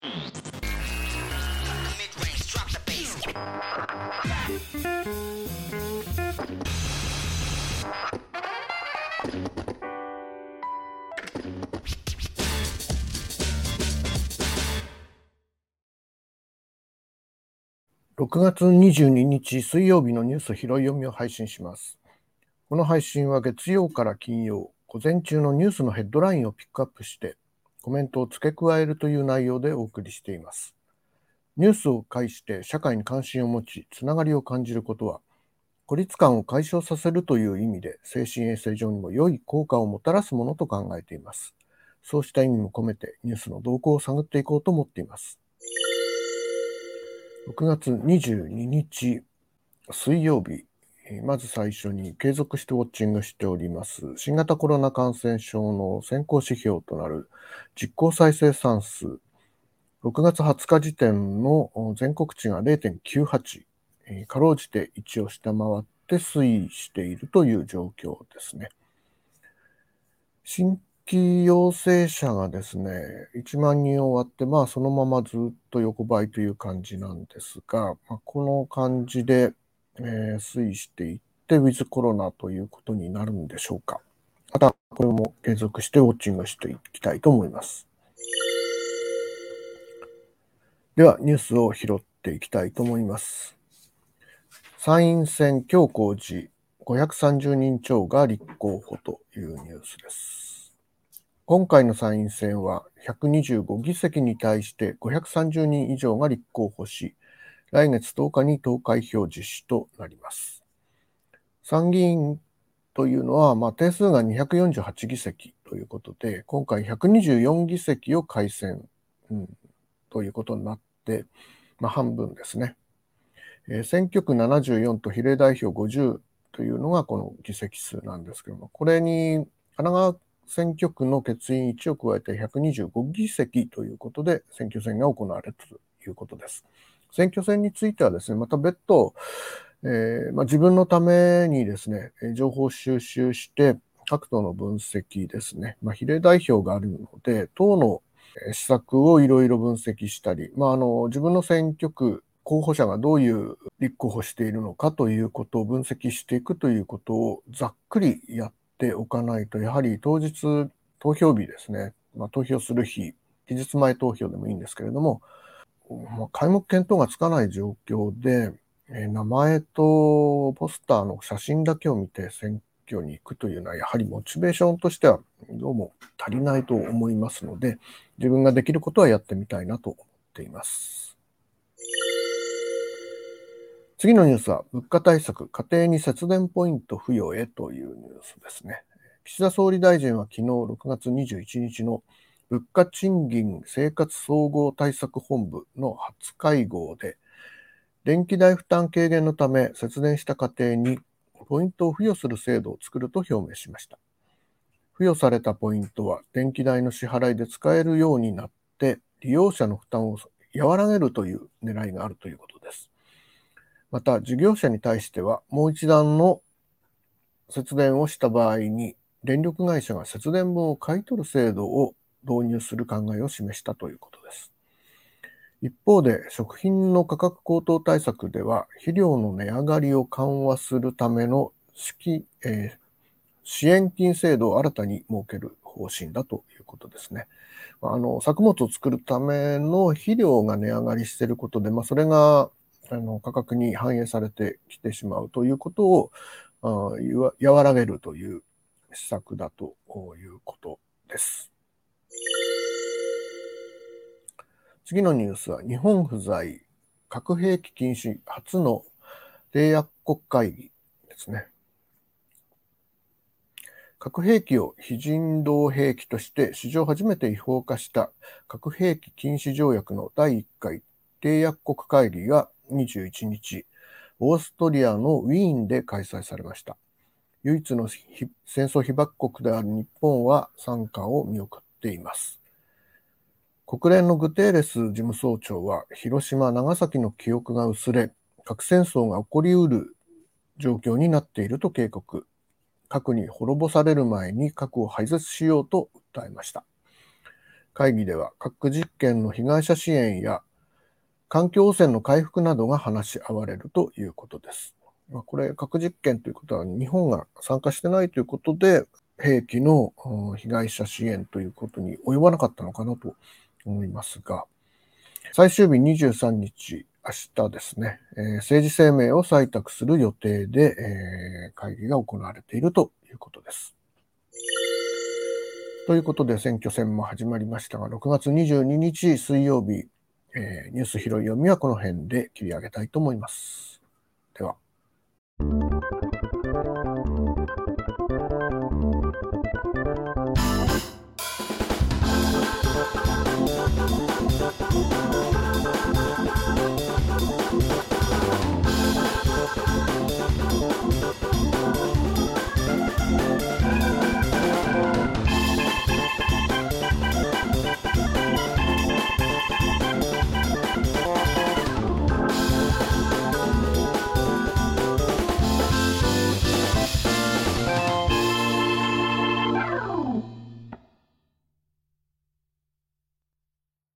6月22日水曜日のニュース拾い読みを配信します。この配信は月曜から金曜、午前中のニュースのヘッドラインをピックアップしてコメントを付け加えるという内容でお送りしています。ニュースを介して社会に関心を持ち、つながりを感じることは、孤立感を解消させるという意味で精神衛生上にも良い効果をもたらすものと考えています。そうした意味も込めてニュースの動向を探っていこうと思っています。6月22日水曜日、まず最初に継続してウォッチングしております。新型コロナ感染症の先行指標となる実効再生産数。6月20日時点の全国値が0.98かろうじて1を下回って推移しているという状況ですね。新規陽性者がですね、1万人終わって、まあそのままずっと横ばいという感じなんですが、まあ、この感じで、えー、推移していって、ウィズコロナということになるんでしょうか。また、これも継続してウォッチングしていきたいと思います。では、ニュースを拾っていきたいと思います。参院選強行時、530人超が立候補というニュースです。今回の参院選は125議席に対して530人以上が立候補し、来月10日に投開票実施となります。参議院というのは、まあ、定数が248議席ということで、今回124議席を改選、うん、ということになって、まあ、半分ですね。えー、選挙区74と比例代表50というのがこの議席数なんですけども、これに神奈川選挙区の欠員1を加えて125議席ということで選挙戦が行われるということです。選挙戦についてはですね、また別途、えー、まあ、自分のためにですね、情報収集して各党の分析ですね、まあ、比例代表があるので、党の施策をいろいろ分析したり、まあ、あの自分の選挙区候補者がどういう立候補しているのかということを分析していくということをざっくりやっておかないと、やはり当日、投票日ですね、まあ、投票する日、期日前投票でもいいんですけれども、まあ、開目見当がつかない状況で、えー、名前とポスターの写真だけを見て選挙に行くというのは、やはりモチベーションとしてはどうも足りないと思いますので、自分ができることはやってみたいなと思っています。次のニュースは、物価対策、家庭に節電ポイント付与へというニュースですね。岸田総理大臣は昨日6月21日の物価賃金生活総合対策本部の初会合で、電気代負担軽減のため節電した家庭にポイントを付与する制度を作ると表明しました。付与されたポイントは電気代の支払いで使えるようになって利用者の負担を和らげるという狙いがあるということです。また、事業者に対しては、もう一段の節電をした場合に、電力会社が節電分を買い取る制度を導入する考えを示したということです。一方で、食品の価格高騰対策では、肥料の値上がりを緩和するためのえー、支援金制度を新たに設ける方針だということですね。あの作物を作るための肥料が値上がりしていることで、まあ、それがあの価格に反映されてきてしまうということを和らげるという施策だということです。次のニュースは日本不在核兵器禁止初の締約国会議ですね。核兵器を非人道兵器として史上初めて違法化した核兵器禁止条約の第1回締約国会議が21日、オーストリアのウィーンで開催されました。唯一の戦争被爆国である日本は参加を見送っています。国連のグテーレス事務総長は、広島、長崎の記憶が薄れ、核戦争が起こりうる状況になっていると警告。核に滅ぼされる前に核を廃絶しようと訴えました。会議では核実験の被害者支援や環境汚染の回復などが話し合われるということです。ま、これ、核実験ということは日本が参加してないということで、兵器の被害者支援ということに及ばなかったのかなと思いますが、最終日23日、明日ですね、えー、政治声明を採択する予定で、えー、会議が行われているということです。ということで選挙戦も始まりましたが、6月22日水曜日、えー、ニュース拾い読みはこの辺で切り上げたいと思います。では。